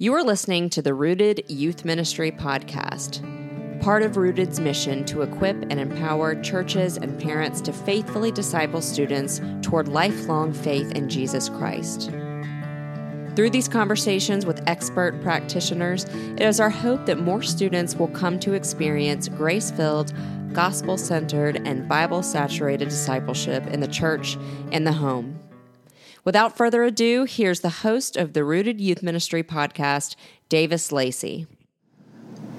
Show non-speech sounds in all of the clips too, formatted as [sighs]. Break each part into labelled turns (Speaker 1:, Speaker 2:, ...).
Speaker 1: You are listening to the Rooted Youth Ministry podcast, part of Rooted's mission to equip and empower churches and parents to faithfully disciple students toward lifelong faith in Jesus Christ. Through these conversations with expert practitioners, it is our hope that more students will come to experience grace filled, gospel centered, and Bible saturated discipleship in the church and the home. Without further ado, here's the host of the Rooted Youth Ministry podcast, Davis Lacey.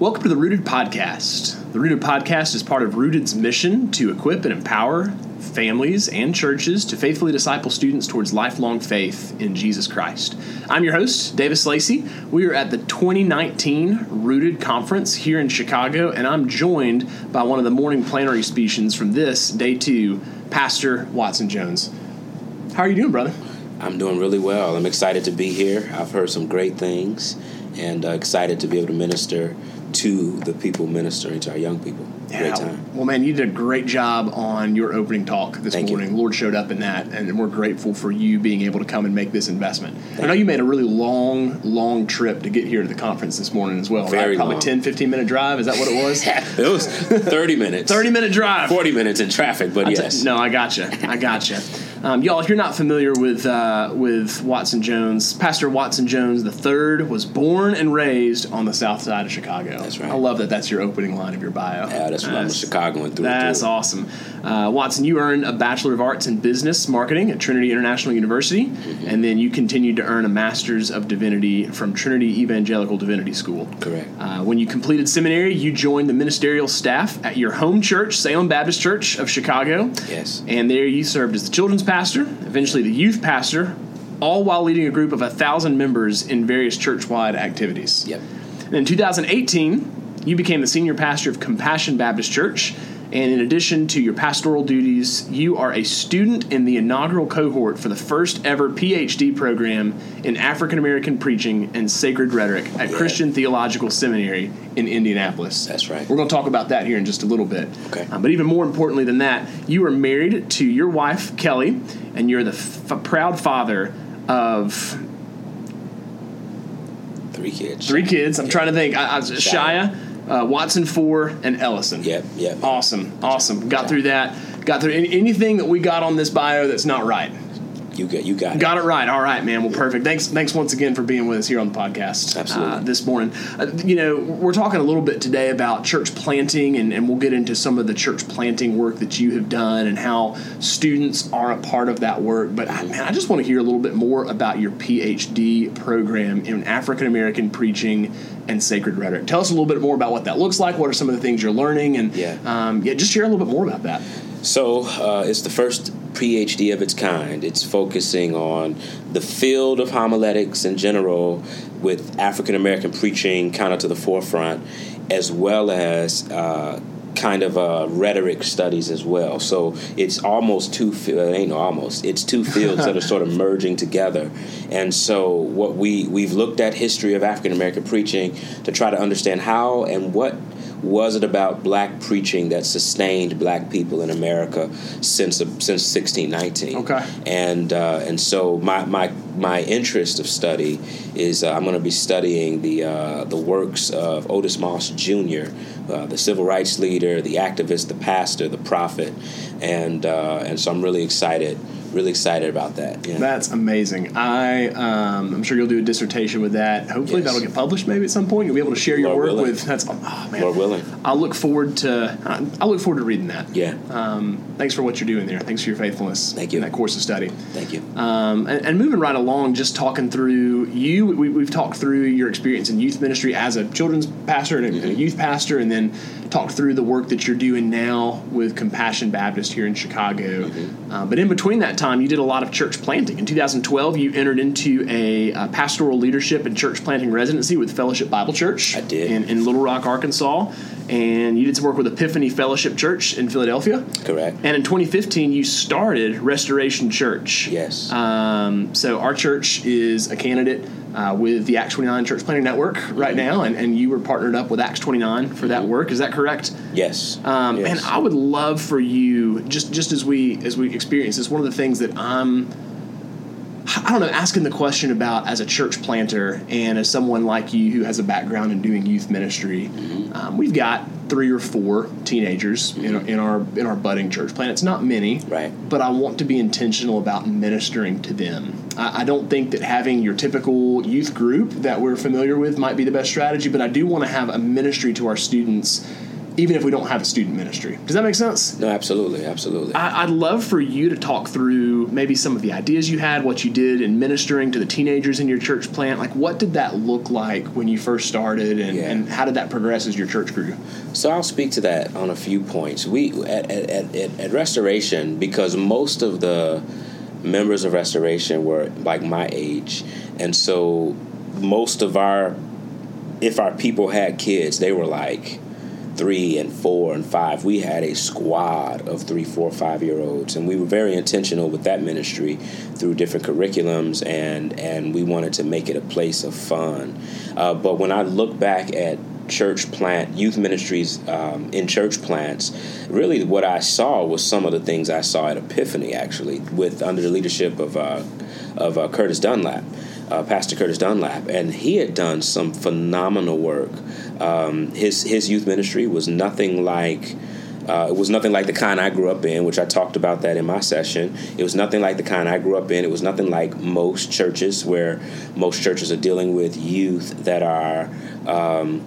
Speaker 2: Welcome to the Rooted Podcast. The Rooted Podcast is part of Rooted's mission to equip and empower families and churches to faithfully disciple students towards lifelong faith in Jesus Christ. I'm your host, Davis Lacey. We are at the 2019 Rooted Conference here in Chicago, and I'm joined by one of the morning plenary speeches from this, day two, Pastor Watson Jones. How are you doing, brother?
Speaker 3: I'm doing really well. I'm excited to be here. I've heard some great things and uh, excited to be able to minister to the people ministering to our young people.
Speaker 2: Yeah,
Speaker 3: Great time.
Speaker 2: Well, man, you did a great job on your opening talk this
Speaker 3: Thank you.
Speaker 2: morning. Lord showed up in that, and we're grateful for you being able to come and make this investment. I know you made a really long, long trip to get here to the conference this morning as well, right?
Speaker 3: Very
Speaker 2: Probably
Speaker 3: long.
Speaker 2: 10, 15 minute drive. Is that what it was? [laughs]
Speaker 3: it was 30 minutes. [laughs]
Speaker 2: 30 minute drive.
Speaker 3: 40 minutes in traffic, but
Speaker 2: I t-
Speaker 3: yes.
Speaker 2: no, I gotcha. I gotcha. Um, y'all, if you're not familiar with uh, with Watson Jones, Pastor Watson Jones III was born and raised on the south side of Chicago.
Speaker 3: That's right.
Speaker 2: I love that. That's your opening line of your bio.
Speaker 3: Yeah, that's what I'm a Chicagoan through and
Speaker 2: That's
Speaker 3: through.
Speaker 2: awesome. Uh, Watson, you earned a Bachelor of Arts in Business Marketing at Trinity International University,
Speaker 3: Mm-hmm.
Speaker 2: and then you continued to earn a Master's of Divinity from Trinity Evangelical Divinity School.
Speaker 3: Correct.
Speaker 2: Uh, when you completed seminary, you joined the ministerial staff at your home church, Salem Baptist Church of Chicago.
Speaker 3: Yes.
Speaker 2: And there you served as the children's pastor, eventually the youth pastor, all while leading a group of a thousand members in various church-wide activities.
Speaker 3: Yep.
Speaker 2: And in 2018, you became the senior pastor of Compassion Baptist Church. And in addition to your pastoral duties, you are a student in the inaugural cohort for the first ever PhD program in African American preaching and sacred rhetoric at
Speaker 3: Yeah.
Speaker 2: Christian Theological Seminary in Indianapolis.
Speaker 3: That's right.
Speaker 2: We're going to talk about that here in just a little bit.
Speaker 3: Okay.
Speaker 2: Uh, but even more importantly than that, you are married to your wife, Kelly, and you're the f- proud father of
Speaker 3: Three kids.
Speaker 2: Three kids. I'm trying to think. I, I, Shia, uh, Watson four, and Ellison.
Speaker 3: Yep, yep.
Speaker 2: Awesome, awesome. Got through that. Got through any, anything that we got on this bio that's not right.
Speaker 3: You got, you got, it.
Speaker 2: Got it right. All right, man. Well, perfect. Thanks. Thanks once again for being with us here on the podcast.
Speaker 3: Absolutely.
Speaker 2: Uh, this morning, uh, you know, we're talking a little bit today about church planting, and, and we'll get into some of the church planting work that you have done and how students are a part of that work. But I, man, I just want to hear a little bit more about your PhD program in African American preaching and sacred rhetoric. Tell us a little bit more about what that looks like. What are some of the things you're learning, and
Speaker 3: Yeah.
Speaker 2: um, yeah, just share a little bit more about that.
Speaker 3: So uh, it's the first PhD of its kind. It's focusing on the field of homiletics in general, with African American preaching kind of to the forefront, as well as uh, kind of uh, rhetoric studies as well. So it's almost two. fi- It ain't almost. It's two fields that are sort of [laughs] merging together. And so what we we've looked at history of African American preaching to try to understand how and what was it about black preaching that sustained black people in America since since 1619?
Speaker 2: Okay.
Speaker 3: And uh, and so my my my interest of study is uh, I'm going to be studying the uh, the works of Otis Moss Jr., uh, the civil rights leader, the activist, the pastor, the prophet, and uh, and so I'm really excited, really excited about that. Yeah.
Speaker 2: That's amazing. I um, I'm sure you'll do a dissertation with that. Hopefully
Speaker 3: Yes.
Speaker 2: that'll get published maybe at some point. You'll be able to share your work
Speaker 3: willing.
Speaker 2: with. That's oh man.
Speaker 3: Lord willing.
Speaker 2: I'll look forward to I look forward to reading that.
Speaker 3: Yeah.
Speaker 2: Um, thanks for what you're doing there. Thanks for your faithfulness.
Speaker 3: Thank you.
Speaker 2: in that course of study.
Speaker 3: Thank you.
Speaker 2: Um, and, and moving right along, just talking through you, we, we've talked through your experience in youth ministry as a children's pastor and a, and a youth pastor, and then talked through the work that you're doing now with Compassion Baptist here in Chicago. Uh, but in between that time, you did a lot of church planting. In 2012, you entered into a, uh pastoral leadership and church planting residency with Fellowship Bible Church
Speaker 3: I did.
Speaker 2: in, in Little Rock, Arkansas. And you did some work with Epiphany Fellowship Church in Philadelphia.
Speaker 3: Correct.
Speaker 2: And in 2015, you started Restoration Church.
Speaker 3: Yes.
Speaker 2: Um, so our church is a candidate uh, with the Acts 29 Church Planting Network right now, and, and you were partnered up with Acts 29 for that work. Is that correct?
Speaker 3: yes.
Speaker 2: Um,
Speaker 3: yes.
Speaker 2: And I would love for you, just just as we as we experience this, one of the things that I'm I don't know, asking the question about as a church planter and as someone like you who has a background in doing youth ministry, mm-hmm. um, we've got three or four teenagers mm-hmm. in, our, in our in our budding church plant. It's not many,
Speaker 3: right?
Speaker 2: But I want to be intentional about ministering to them. I, I don't think that having your typical youth group that we're familiar with might be the best strategy, but I do want to have a ministry to our students even if we don't have a student ministry. Does that make sense?
Speaker 3: No, absolutely, absolutely.
Speaker 2: I, would love for you to talk through maybe some of the ideas you had, what you did in ministering to the teenagers in your church plant. Like, what did that look like when you first started, and, yeah. and how did that progress as your church grew?
Speaker 3: So I'll speak to that on a few points. We at, at, at, at Restoration because most of the members of Restoration were like my age, and so most of our if our people had kids, they were like three and four and five. We had a squad of three, four, five year olds, and we were very intentional with that ministry through different curriculums, and and we wanted to make it a place of fun. Uh, but when I look back at church plant youth ministries um, in church plants really what i saw was some of the things i saw at epiphany actually with under the leadership of uh, of uh, curtis dunlap uh, Pastor Curtis Dunlap, and he had done some phenomenal work. Um, his his youth ministry was nothing like. Uh, it was nothing like the kind I grew up in, which I talked about that in my session. It was nothing like the kind I grew up in. It was nothing like most churches, where most churches are dealing with youth that are um,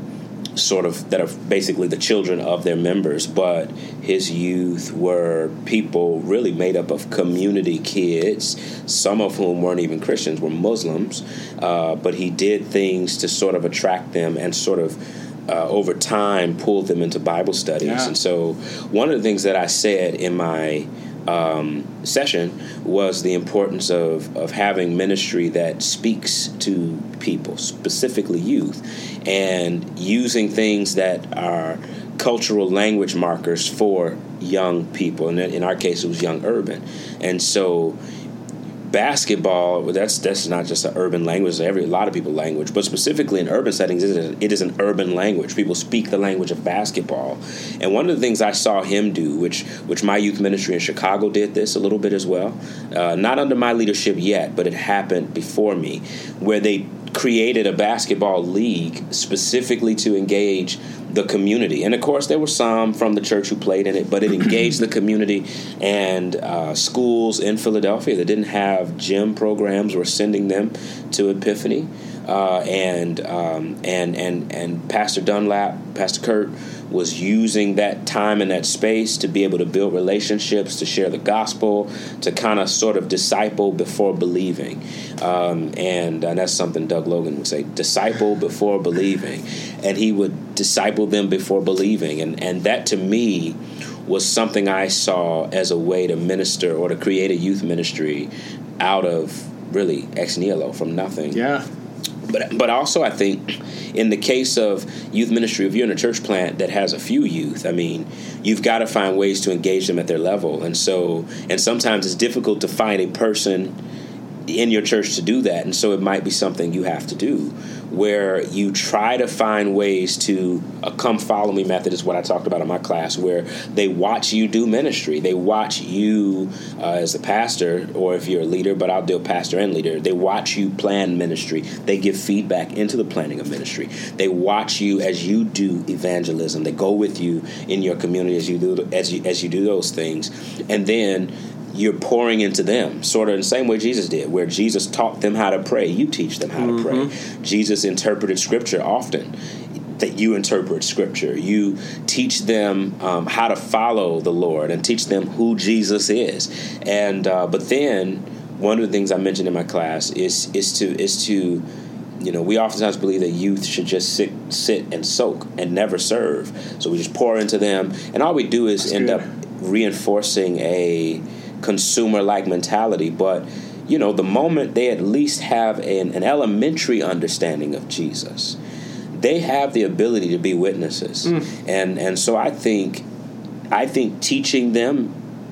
Speaker 3: sort of that are basically the children of their members, but his youth were people really made up of community kids, some of whom weren't even Christians, were Muslims, uh, but he did things to sort of attract them and sort of. Uh, over time, pulled them into Bible studies, yeah. and so one of the things that I said in my um, session was the importance of, of having ministry that speaks to people, specifically youth, and using things that are cultural language markers for young people. And in our case, it was young urban. And so basketball that's that's not just an urban language every a lot of people language but specifically in urban settings it is, it is an urban language. People speak the language of basketball. And one of the things i saw him do which which my youth ministry in chicago did this a little bit as well uh, not under my leadership yet but it happened before me where they created a basketball league specifically to engage the community. And of course, there were some from the church who played in it, but it [clears throat] engaged the community and uh, schools in Philadelphia that didn't have gym programs were sending them to Epiphany. Uh, and um, and and and Pastor Dunlap, Pastor Kurt was using that time and that space to be able to build relationships, to share the gospel, to kind of sort of disciple before believing. Um, and, and that's something Doug Logan would say disciple before believing. And he would disciple them before believing. And, and that to me, was something I saw as a way to minister or to create a youth ministry out of really ex nihilo from nothing.
Speaker 2: Yeah.
Speaker 3: But but also I think in the case of youth ministry, if you're in a church plant that has a few youth, I mean, you've got to find ways to engage them at their level. And so and sometimes it's difficult to find a person in your church to do that. And so it might be something you have to do where you try to find ways to a come follow me method is what I talked about in my class, where they watch you do ministry. They watch you uh, as a pastor, or if you're a leader, but I'll deal pastor and leader. They watch you plan ministry. They give feedback into the planning of ministry. They watch you as you do evangelism. They go with you in your community as you do as you as you do those things, and then you're pouring into them, sort of in the same way Jesus did, where Jesus taught them how to pray. You teach them how mm-hmm. to pray. Jesus interpreted Scripture often. That you interpret Scripture, you teach them um, how to follow the Lord, and teach them who Jesus is. And uh, but then one of the things I mentioned in my class is is to is to you know, we oftentimes believe that youth should just sit, sit and soak and never serve. So we just pour into them, and all we do is That's end good. up reinforcing a consumer like mentality, but you know, the moment they at least have an, an, elementary understanding of Jesus, they have the ability to be witnesses. Mm. And and so I think I think teaching them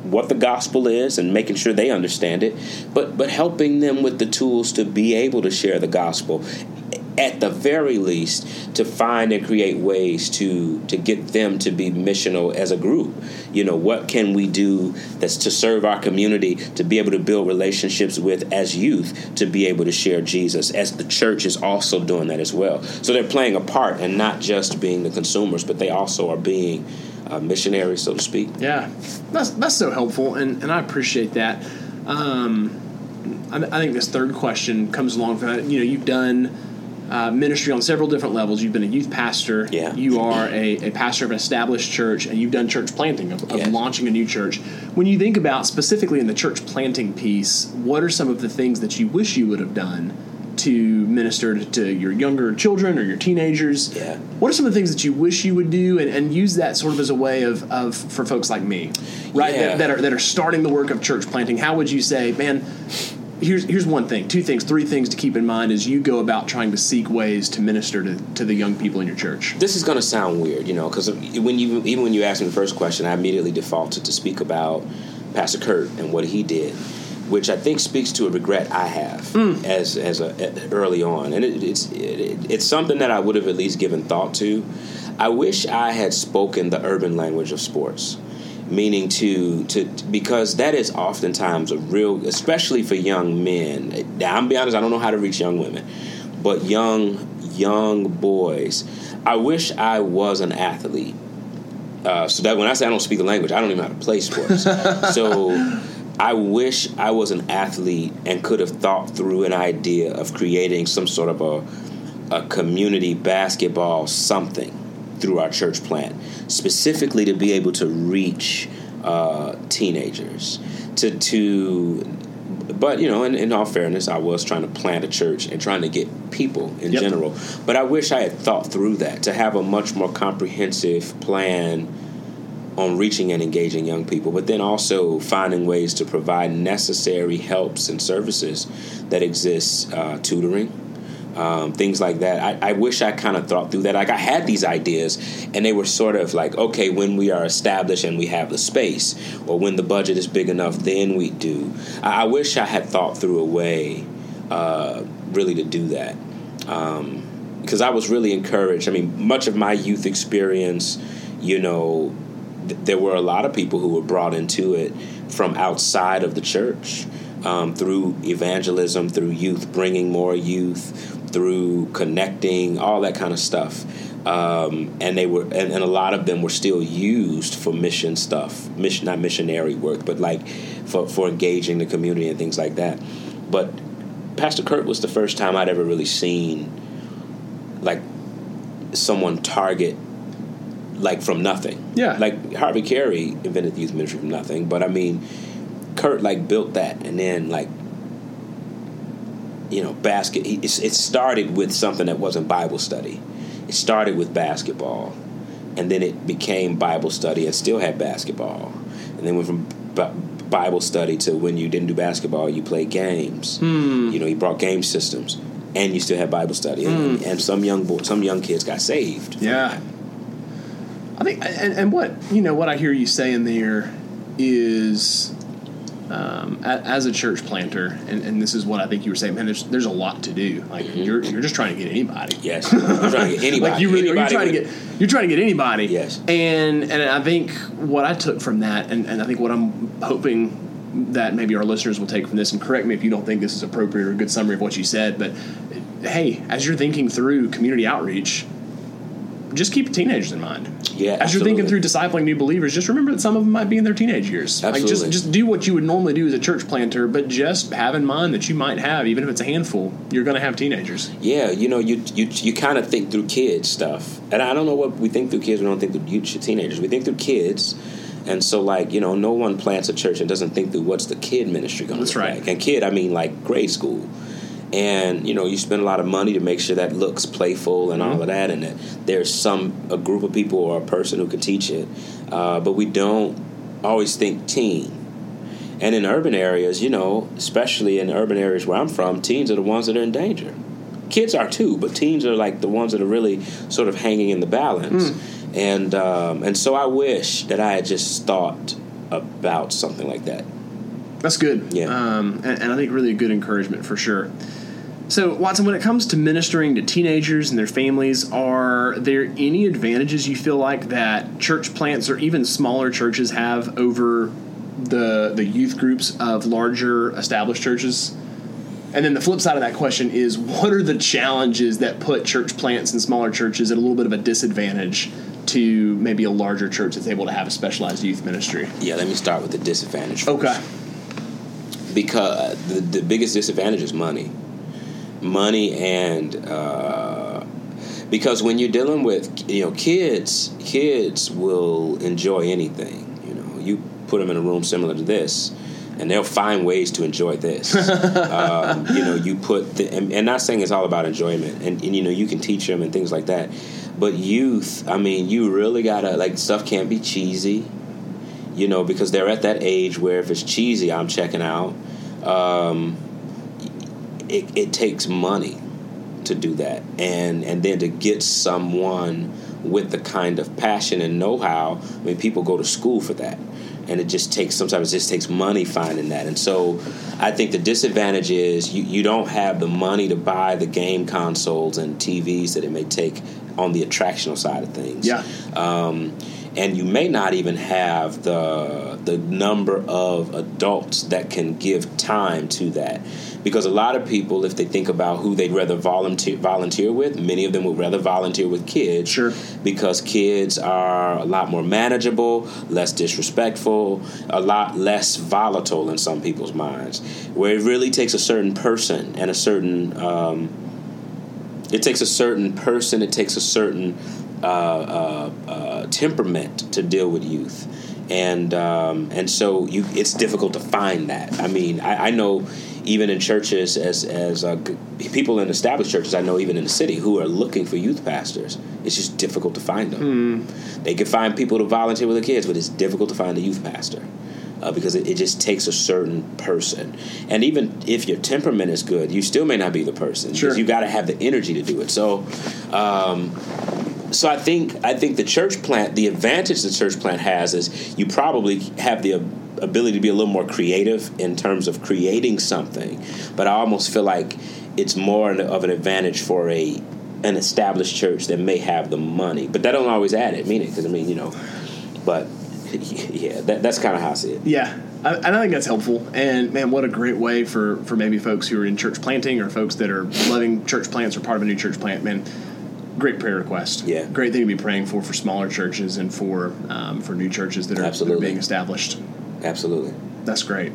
Speaker 3: what the gospel is and making sure they understand it, but but helping them with the tools to be able to share the gospel at the very least to find and create ways to to get them to be missional as a group you know what can we do that's to serve our community to be able to build relationships with as youth to be able to share jesus as the church is also doing that as well so they're playing a part and not just being the consumers but they also are being uh, missionaries so to speak
Speaker 2: Yeah, that's that's so helpful, and, and I appreciate that. Um, I, I think this third question comes along from. You know, you've done uh, ministry on several different levels. You've been a youth pastor.
Speaker 3: Yeah.
Speaker 2: You are a, a pastor of an established church, and you've done church planting of, of
Speaker 3: Yes.
Speaker 2: launching a new church. When you think about specifically in the church planting piece, what are some of the things that you wish you would have done? To minister to, your younger children or your teenagers,
Speaker 3: Yeah.
Speaker 2: what are some of the things that you wish you would do, and, and use that sort of as a way of, of for folks like me, right?
Speaker 3: Yeah.
Speaker 2: That, that are that are starting the work of church planting. How would you say, man? Here's here's one thing, two things, three things to keep in mind as you go about trying to seek ways to minister to, to the young people in your church.
Speaker 3: this is going to sound weird, you know, because when you even when you asked me the first question, I immediately defaulted to speak about Pastor Kurt and what he did, which I think speaks to a regret I have hmm. as as a, early on, and it, it's it, it's something that I would have at least given thought to. I wish I had spoken the urban language of sports meaning to to because that is oftentimes a real especially for young men. Now i'm be honest i don't know how to reach young women but young young boys i wish i was an athlete. Uh, so that when i say i don't speak the language i don't even know how to play sports. [laughs] So i wish i was an athlete and could have thought through an idea of creating some sort of a, a community basketball something through our church plant, specifically to be able to reach uh, teenagers. To to, but you know, in, in all fairness, I was trying to plant a church and trying to get people in
Speaker 2: Yep.
Speaker 3: general. But I wish I had thought through that to have a much more comprehensive plan on reaching and engaging young people, but then also finding ways to provide necessary helps and services that exist, uh, tutoring, um, things like that. I, I wish I kind of thought through that. Like I had these ideas, and they were sort of like, okay, when we are established and we have the space, or when the budget is big enough, then we do. I, I wish I had thought through a way, uh, really, to do that. Because I was really encouraged. I mean, much of my youth experience, you know, th- there were a lot of people who were brought into it from outside of the church um, through evangelism, through youth bringing more youth, through connecting, all that kind of stuff. Um, and they were, and, and a lot of them were still used for mission stuff, mission not missionary work, but like for for engaging the community and things like that. But Pastor Kurt was the first time I'd ever really seen like someone target like from nothing.
Speaker 2: Yeah.
Speaker 3: Like Harvey Carey invented youth ministry from nothing, but I mean, Kurt like built that, and then like you know, basket. It started with something that wasn't Bible study. It started with basketball, and then it became Bible study, and still had basketball, and then went from Bible study to when you didn't do basketball, you played games. Hmm. You know, he brought game systems, and you still had Bible study, and, hmm. and some young boy, some young kids got saved.
Speaker 2: Yeah. I think, and, and what you know, what I hear you saying there is, um, as a church planter, and, and this is what I think you were saying. Man, there's there's a lot to do. Like you're you're just trying to get anybody.
Speaker 3: Yes, I'm trying to get anybody. [laughs]
Speaker 2: like you really, you're
Speaker 3: anybody
Speaker 2: trying to get you're trying to get anybody.
Speaker 3: Yes.
Speaker 2: And and I think what I took from that, and, and I think what I'm hoping that maybe our listeners will take from this, and correct me if you don't think this is appropriate or a good summary of what you said, but hey, as you're thinking through community outreach, just keep teenagers in mind.
Speaker 3: Yeah,
Speaker 2: As you're thinking through discipling new believers, just remember that some of them might be in their teenage years. Like just just do what you would normally do as a church planter, but just have in mind that you might have, even if it's a handful, you're going to have teenagers.
Speaker 3: Yeah, you know, you you you kind of think through kids stuff, and I don't know what we think through kids. We don't think through youth, teenagers. We think through kids, and so like you know, no one plants a church and doesn't think through what's the kid ministry going to
Speaker 2: That's
Speaker 3: look
Speaker 2: right.
Speaker 3: like. And kid, I mean like grade school, and you know, you spend a lot of money to make sure that looks playful and
Speaker 2: Mm-hmm.
Speaker 3: all of that, and that there's some a group of people or a person who can teach it, uh, but we don't always think teen. And in urban areas, you know, especially in urban areas where I'm from, teens are the ones that are in danger. Kids are too, but teens are like the ones that are really sort of hanging in the balance. And um, and so I wish that I had just thought about something like that.
Speaker 2: That's good.
Speaker 3: Yeah.
Speaker 2: Um, and, and I think really a good encouragement for sure. So, Watson, when it comes to ministering to teenagers and their families, are there any advantages you feel like that church plants or even smaller churches have over the the youth groups of larger established churches? And then the flip side of that question is what are the challenges that put church plants and smaller churches at a little bit of a disadvantage to maybe a larger church that's able to have a specialized youth ministry?
Speaker 3: Yeah, let me start with the disadvantage. First.
Speaker 2: Okay.
Speaker 3: Because uh, the, the biggest disadvantage is money. Money and uh, because when you're dealing with you know kids, kids will enjoy anything. You know, you put them in a room similar to this, and they'll find ways to enjoy this. [laughs] um, you know, you put the, and, and, not saying it's all about enjoyment, and, and you know you can teach them and things like that. But youth, I mean, you really gotta like stuff can't be cheesy. You know, because they're at that age where if it's cheesy, I'm checking out. Um, it, it takes money to do that, and and then to get someone with the kind of passion and know-how. I mean, people go to school for that, and it just takes sometimes it just takes money finding that. And so, I think the disadvantage is you, you don't have the money to buy the game consoles and TVs that it may take on the attractional side of things.
Speaker 2: Yeah.
Speaker 3: Um, and you may not even have the the number of adults that can give time to that. Because a lot of people if they think about who they'd rather volunteer volunteer with many of them would rather volunteer with kids.
Speaker 2: Sure.
Speaker 3: Because kids are a lot more manageable less disrespectful a lot less volatile in some people's minds. Where it really takes a certain person and a certain um, it takes a certain person it takes a certain temperament to deal with youth, and um, and so you it's difficult to find that. I mean, I, I know even in churches as as uh, people in established churches, I know even in the city who are looking for youth pastors. It's just difficult to find them.
Speaker 2: Hmm.
Speaker 3: They can find people to volunteer with the kids, but it's difficult to find a youth pastor. Uh, because it, it, just takes a certain person. And even if your temperament is good, you still may not be the person.
Speaker 2: Sure.
Speaker 3: You got to have the energy to do it. So, um, so I think I think the church plant, the advantage the church plant has is you probably have the ability to be a little more creative in terms of creating something. But I almost feel like it's more of an advantage for a an established church that may have the money, but that don't always add it. Meaning, because I mean, you know, but [laughs] yeah, that, that's kind of how I see it.
Speaker 2: Yeah, I, I think that's helpful. And man, what a great way for for maybe folks who are in church planting or folks that are loving church plants or part of a new church plant. Man, great prayer request.
Speaker 3: Yeah,
Speaker 2: great thing to be praying for for smaller churches and for um, for new churches that are, that are, being established.
Speaker 3: Absolutely,
Speaker 2: that's great.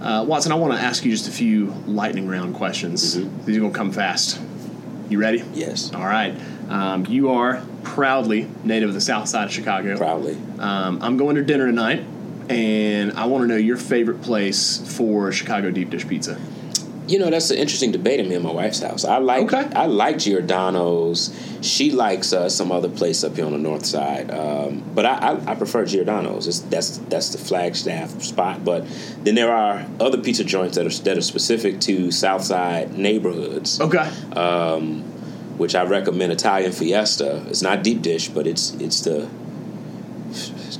Speaker 2: Uh, Watson, I want to ask you just a few lightning round questions. Mm-hmm. These are going to come fast. You ready?
Speaker 3: Yes.
Speaker 2: All right. Um, you are proudly native of the South Side of Chicago.
Speaker 3: Proudly.
Speaker 2: Um, I'm going to dinner tonight, and I want to know your favorite place for Chicago deep dish pizza.
Speaker 3: You know, that's an interesting debate in me and my wife's house. I like
Speaker 2: okay.
Speaker 3: I like Giordano's. She likes uh, some other place up here on the north side, um, but I, I, I, prefer Giordano's. It's, that's that's the flagstaff spot. But then there are other pizza joints that are that are specific to South Side neighborhoods.
Speaker 2: Okay.
Speaker 3: Um, which I recommend Italian Fiesta. It's not deep dish, but it's it's the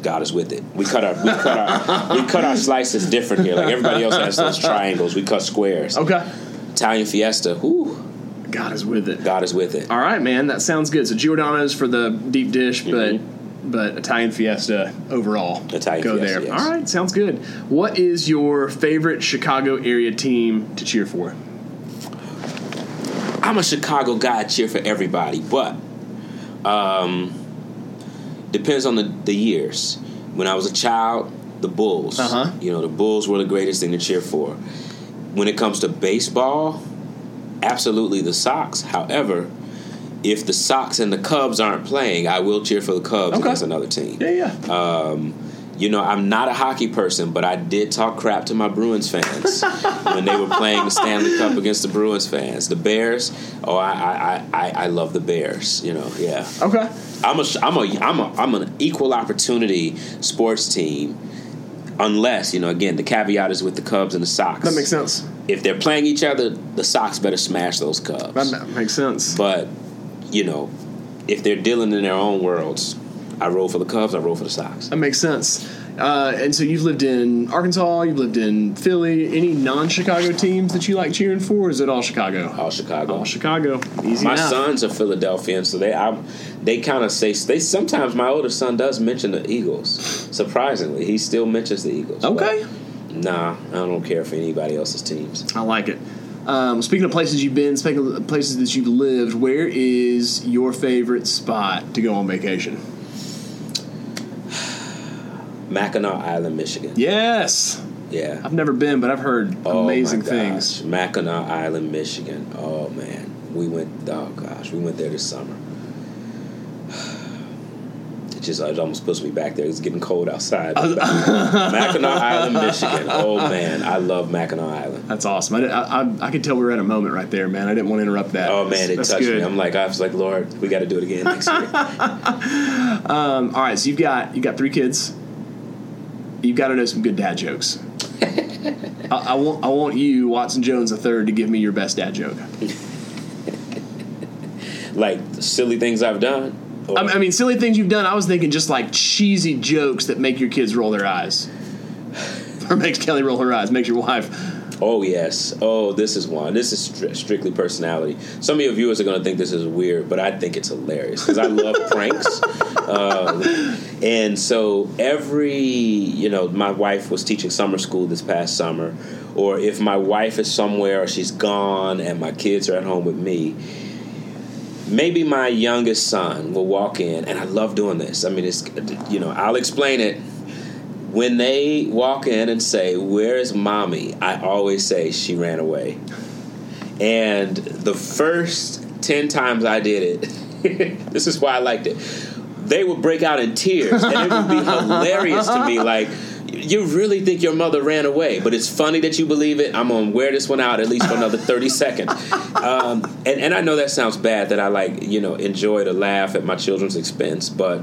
Speaker 3: God is with it. We cut our we cut our we cut our slices different here. Like everybody else has those triangles. We cut squares.
Speaker 2: Okay.
Speaker 3: Italian Fiesta. Whoo.
Speaker 2: God is with it.
Speaker 3: God is with it.
Speaker 2: All right, man. That sounds good. So Giordano's for the deep dish, but mm-hmm. but Italian Fiesta overall.
Speaker 3: Italian
Speaker 2: Go
Speaker 3: Fiesta,
Speaker 2: there.
Speaker 3: Yes.
Speaker 2: All right, sounds good. What is your favorite Chicago area team to cheer for?
Speaker 3: I'm a Chicago guy. I cheer for everybody, but um, depends on the, the years. When I was a child, the Bulls.
Speaker 2: Uh-huh.
Speaker 3: You know, the Bulls were the greatest thing to cheer for. When it comes to baseball, absolutely the Sox. However, if the Sox and the Cubs aren't playing, I will cheer for the Cubs
Speaker 2: okay.
Speaker 3: against another team.
Speaker 2: Yeah, yeah.
Speaker 3: Um, you know, I'm not a hockey person, but I did talk crap to my Bruins fans [laughs] when they were playing the Stanley Cup against the Bruins fans. The Bears, oh, I, I, I, I love the Bears. You know, yeah.
Speaker 2: Okay.
Speaker 3: I'm a, I'm a, I'm a, I'm an equal opportunity sports team, unless you know. Again, the caveat is with the Cubs and the Sox.
Speaker 2: That makes sense.
Speaker 3: If they're playing each other, the Sox better smash those Cubs.
Speaker 2: That makes sense.
Speaker 3: But you know, if they're dealing in their own worlds I roll for the Cubs. I roll for the Sox.
Speaker 2: That makes sense. Uh, and so you've lived in Arkansas, you've lived in Philly. Any non-Chicago teams that you like cheering for? Or is it all Chicago?
Speaker 3: All Chicago.
Speaker 2: All Chicago. Easy
Speaker 3: my
Speaker 2: enough.
Speaker 3: sons are Philadelphians, so they I, they kind of say they sometimes my older son does mention the Eagles. Surprisingly, he still mentions the Eagles.
Speaker 2: Okay.
Speaker 3: Nah, I don't care for anybody else's teams.
Speaker 2: I like it. Um, speaking of places you've been, speaking of places that you've lived, where is your favorite spot to go on vacation?
Speaker 3: Mackinac Island, Michigan.
Speaker 2: Yes.
Speaker 3: Yeah.
Speaker 2: I've never been, but I've heard
Speaker 3: Oh,
Speaker 2: amazing
Speaker 3: my
Speaker 2: things.
Speaker 3: Mackinac Island, Michigan. Oh man, we went. Oh gosh, we went there this summer. [sighs] It just it almost puts me back there. It's getting cold outside. [laughs] [laughs] Mackinac Island, Michigan. Oh [laughs] man, I love Mackinac Island.
Speaker 2: That's awesome. I, did- I, I, I could tell we were at a moment right there, man. I didn't want to interrupt that.
Speaker 3: Oh man, it
Speaker 2: That's
Speaker 3: touched
Speaker 2: good.
Speaker 3: me. I'm like, I was like, Lord, we got to do it again next year.
Speaker 2: Um, all right, so you've got you got three kids. You've got to know some good dad jokes. I, I want I want you, Watson Jones the third, to give me your best dad joke.
Speaker 3: like silly things I've done. Or-
Speaker 2: I, I mean, silly things you've done. I was thinking just like cheesy jokes that make your kids roll their eyes, or makes Kelly roll her eyes, makes your wife.
Speaker 3: Oh yes. Oh, this is one. This is stri- strictly personality. Some of your viewers are going to think this is weird, but I think it's hilarious because I love [laughs] pranks. Um, and so every, you know, my wife was teaching summer school this past summer, or if my wife is somewhere or she's gone and my kids are at home with me. Maybe my youngest son will walk in, and I love doing this. I mean, it's you know, I'll explain it when they walk in and say, Where's mommy? I always say, She ran away. And the first 10 times I did it, [laughs] this is why I liked it, they would break out in tears. And it would be [laughs] hilarious to me. Like, you really think your mother ran away, but it's funny that you believe it. I'm gonna wear this one out at least for another 30 [laughs] seconds. Um, and, and I know that sounds bad that I like, you know, enjoy to laugh at my children's expense, but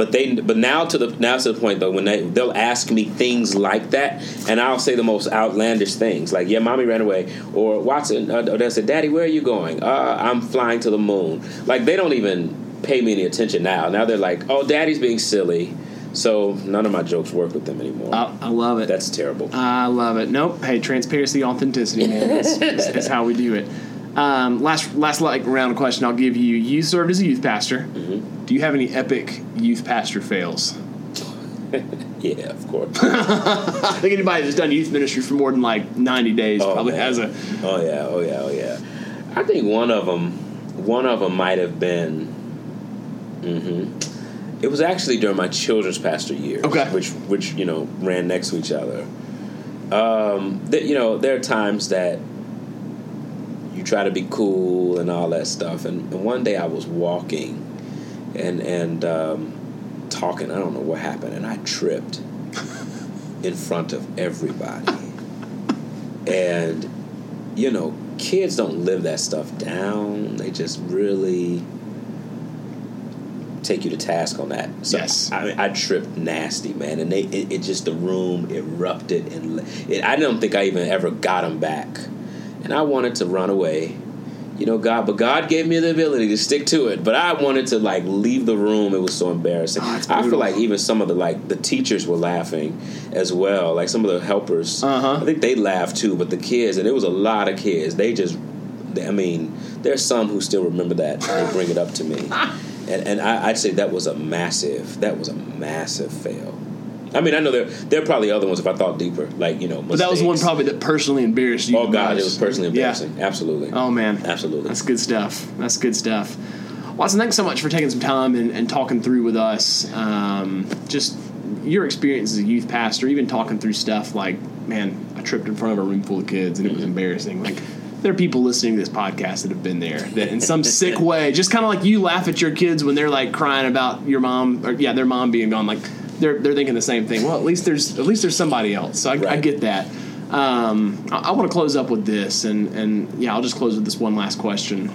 Speaker 3: but they but now to the now to the point though when they they'll ask me things like that and I'll say the most outlandish things like yeah mommy ran away or Watson uh, or they'll say daddy where are you going uh, I'm flying to the moon like they don't even pay me any attention now now they're like oh daddy's being silly so none of my jokes work with them anymore
Speaker 2: I, I love it.
Speaker 3: that's terrible
Speaker 2: I love it. Nope. Hey, transparency, authenticity, man. That's, that's, that's how we do it. Um, last last like round of question I'll give you. You served as a youth pastor.
Speaker 3: Mm-hmm.
Speaker 2: Do you have any epic youth pastor fails? [laughs]
Speaker 3: yeah of course [laughs]
Speaker 2: I think anybody that's done youth ministry for more than like 90 days
Speaker 3: Oh,
Speaker 2: probably
Speaker 3: man.
Speaker 2: has a.
Speaker 3: Oh yeah, oh yeah, oh yeah. I think one of them, one of them might have been. hmm It was actually during my children's pastor years,
Speaker 2: Okay.
Speaker 3: which which you know ran next to each other. Um, that you know there are times that you try to be cool and all that stuff, and, and one day I was walking, and and um, talking. I don't know what happened, and I tripped [laughs] in front of everybody, and you know, kids don't live that stuff down. They just really take you to task on that. So
Speaker 2: Yes.
Speaker 3: I, I tripped nasty, man, and they it, it just the room erupted, and it, I don't think I even ever got them back, and I wanted to run away. You know, God, but God gave me the ability to stick to it. But I wanted to like leave the room. It was so embarrassing.
Speaker 2: Oh,
Speaker 3: I feel like even some of the like the teachers were laughing as well. Like some of the helpers,
Speaker 2: Uh-huh.
Speaker 3: I think they laughed too. But the kids, and it was a lot of kids. They just, I mean, there's some who still remember that. and They bring it up to me, [laughs] and and I, I'd say that was a massive, that was a massive fail. I mean, I know there there are probably other ones if I thought deeper, like you know.
Speaker 2: But that was one probably that personally embarrassed you.
Speaker 3: Oh God, it was personally
Speaker 2: Yeah.
Speaker 3: embarrassing. Absolutely.
Speaker 2: Oh man,
Speaker 3: Absolutely.
Speaker 2: That's good stuff. That's good stuff. Watson, thanks so much for taking some time and, and talking through with us. Um, just your experience as a youth pastor, even talking through stuff like, man, I tripped in front of a room full of kids and it was embarrassing. Like, there are people listening to this podcast that have been there that, in some sick way, just kind of like you laugh at your kids when they're like crying about your mom or yeah, their mom being gone. Like, they're they're thinking the same thing. Well, at least there's at least there's somebody else. So I, I get that. Um, I, I want to close up with this, and and yeah, I'll just close with this one last question.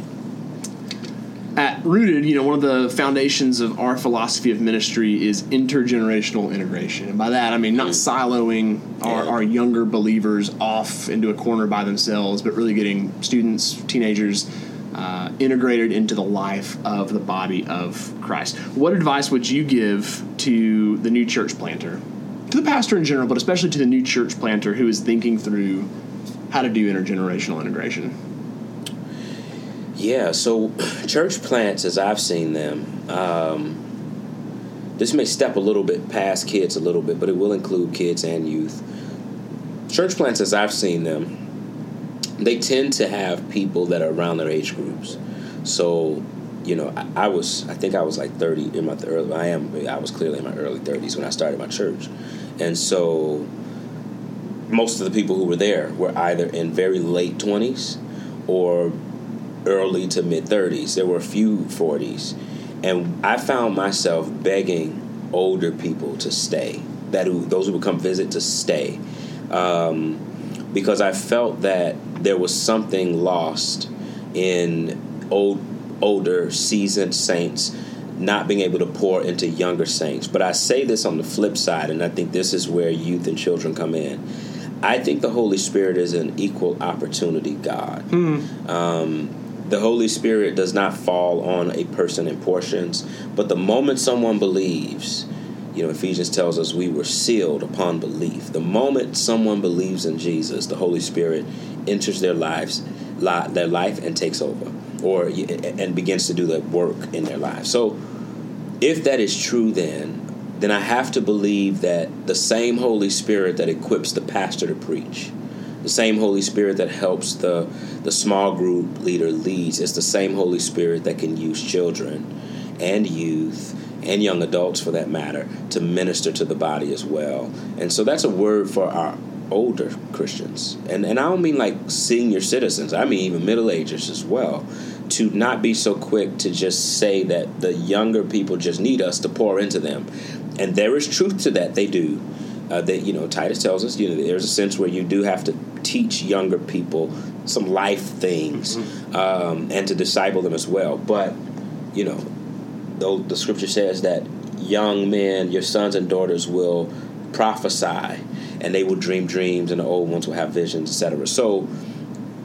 Speaker 2: At Rooted, you know, one of the foundations of our philosophy of ministry is intergenerational integration, and by that I mean not siloing our,
Speaker 3: Yeah.
Speaker 2: our younger believers off into a corner by themselves, but really getting students, teenagers. Uh, integrated into the life of the body of Christ. What advice would you give to the new church planter to the pastor in general, but especially to the new church planter who is thinking through how to do intergenerational integration?
Speaker 3: Yeah, so [clears throat] church plants, as I've seen them, um, this may step a little bit past kids a little bit, but it will include kids and youth. Church plants, as I've seen them, they tend to have people that are around their age groups. So, you know, I, I was, I think I was like 30 in my early, I am, I was clearly in my early 30s when I started my church. And so most of the people who were there were either in very late 20s or early to mid 30s. There were a few 40s. And I found myself begging older people to stay, that who, those who would come visit to stay. Um, because I felt that there was something lost in old, older, seasoned saints not being able to pour into younger saints. But I say this on the flip side, and I think this is where youth and children come in. I think the Holy Spirit is an equal opportunity God. Hmm. Um, the Holy Spirit does not fall on a person in portions, but the moment someone believes, you know, Ephesians tells us we were sealed upon belief. The moment someone believes in Jesus, the Holy Spirit enters their lives, their life, and takes over, or and begins to do the work in their lives. So, if that is true, then then I have to believe that the same Holy Spirit that equips the pastor to preach the same Holy Spirit that helps the, the small group leader leads is the same Holy Spirit that can use children and youth and young adults for that matter to minister to the body as well. And so that's a word for our older Christians. And and I don't mean like senior citizens, I mean even middle agers as well. To not be so quick to just say that the younger people just need us to pour into them. And there is truth to that, they do. Uh, that you know, Titus tells us, you know, there's a sense where you do have to teach younger people some life things mm-hmm. um, and to disciple them as well. But, you know, though the scripture says that young men, your sons and daughters will prophesy and they will dream dreams and the old ones will have visions, etc. So,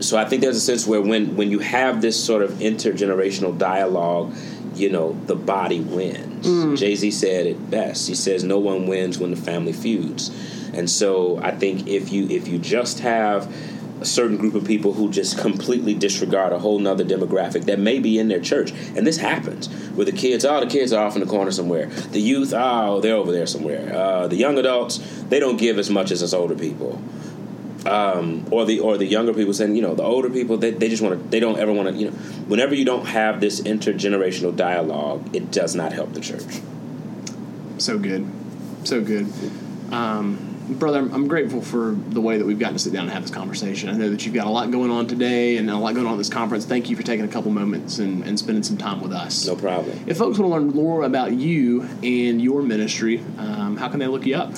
Speaker 3: so I think there's a sense where when, when you have this sort of intergenerational dialogue, you know, the body wins. Mm. Jay Z said it best. He says, "No one wins when the family feuds." And so I think if you if you just have a certain group of people who just completely disregard a whole nother demographic that may be in their church. And this happens where the kids, oh, the kids are off in the corner somewhere. The youth, oh, they're over there somewhere. Uh, the young adults, they don't give as much as us older people. Um, or the or the younger people saying, you know, the older people they, they just want to they don't ever want to you know whenever you don't have this intergenerational dialogue, it does not help the church.
Speaker 2: So good, so good. Um, brother, I'm, I'm, grateful for the way that we've gotten to sit down and have this conversation. I know that you've got a lot going on today and a lot going on at this conference. Thank you for taking a couple moments and, and spending some time with us.
Speaker 3: No problem.
Speaker 2: If folks want to learn more about you and your ministry, um, how can they look you up?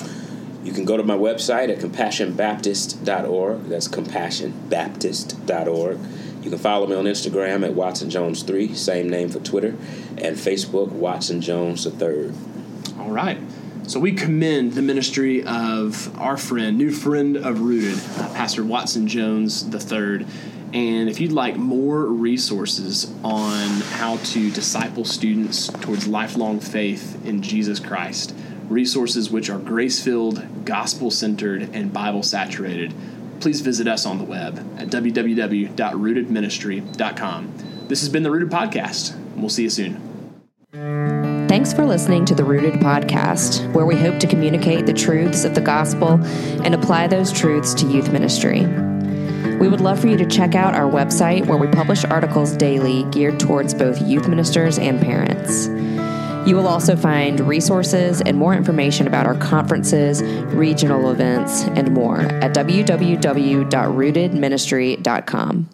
Speaker 3: You can go to my website at compassionbaptist.org. That's compassionbaptist.org. You can follow me on Instagram at Watson Jones 3, same name for Twitter, and Facebook, Watson Jones III.
Speaker 2: All right. So we commend the ministry of our friend, new friend of Rooted, Pastor Watson Jones III. And if you'd like more resources on how to disciple students towards lifelong faith in Jesus Christ, resources which are grace filled, gospel centered, and Bible saturated, please visit us on the web at www.rootedministry.com. This has been the Rooted Podcast. We'll see you soon.
Speaker 1: Thanks for listening to the Rooted Podcast, where we hope to communicate the truths of the gospel and apply those truths to youth ministry. We would love for you to check out our website where we publish articles daily geared towards both youth ministers and parents. You will also find resources and more information about our conferences, regional events, and more at www.rootedministry.com.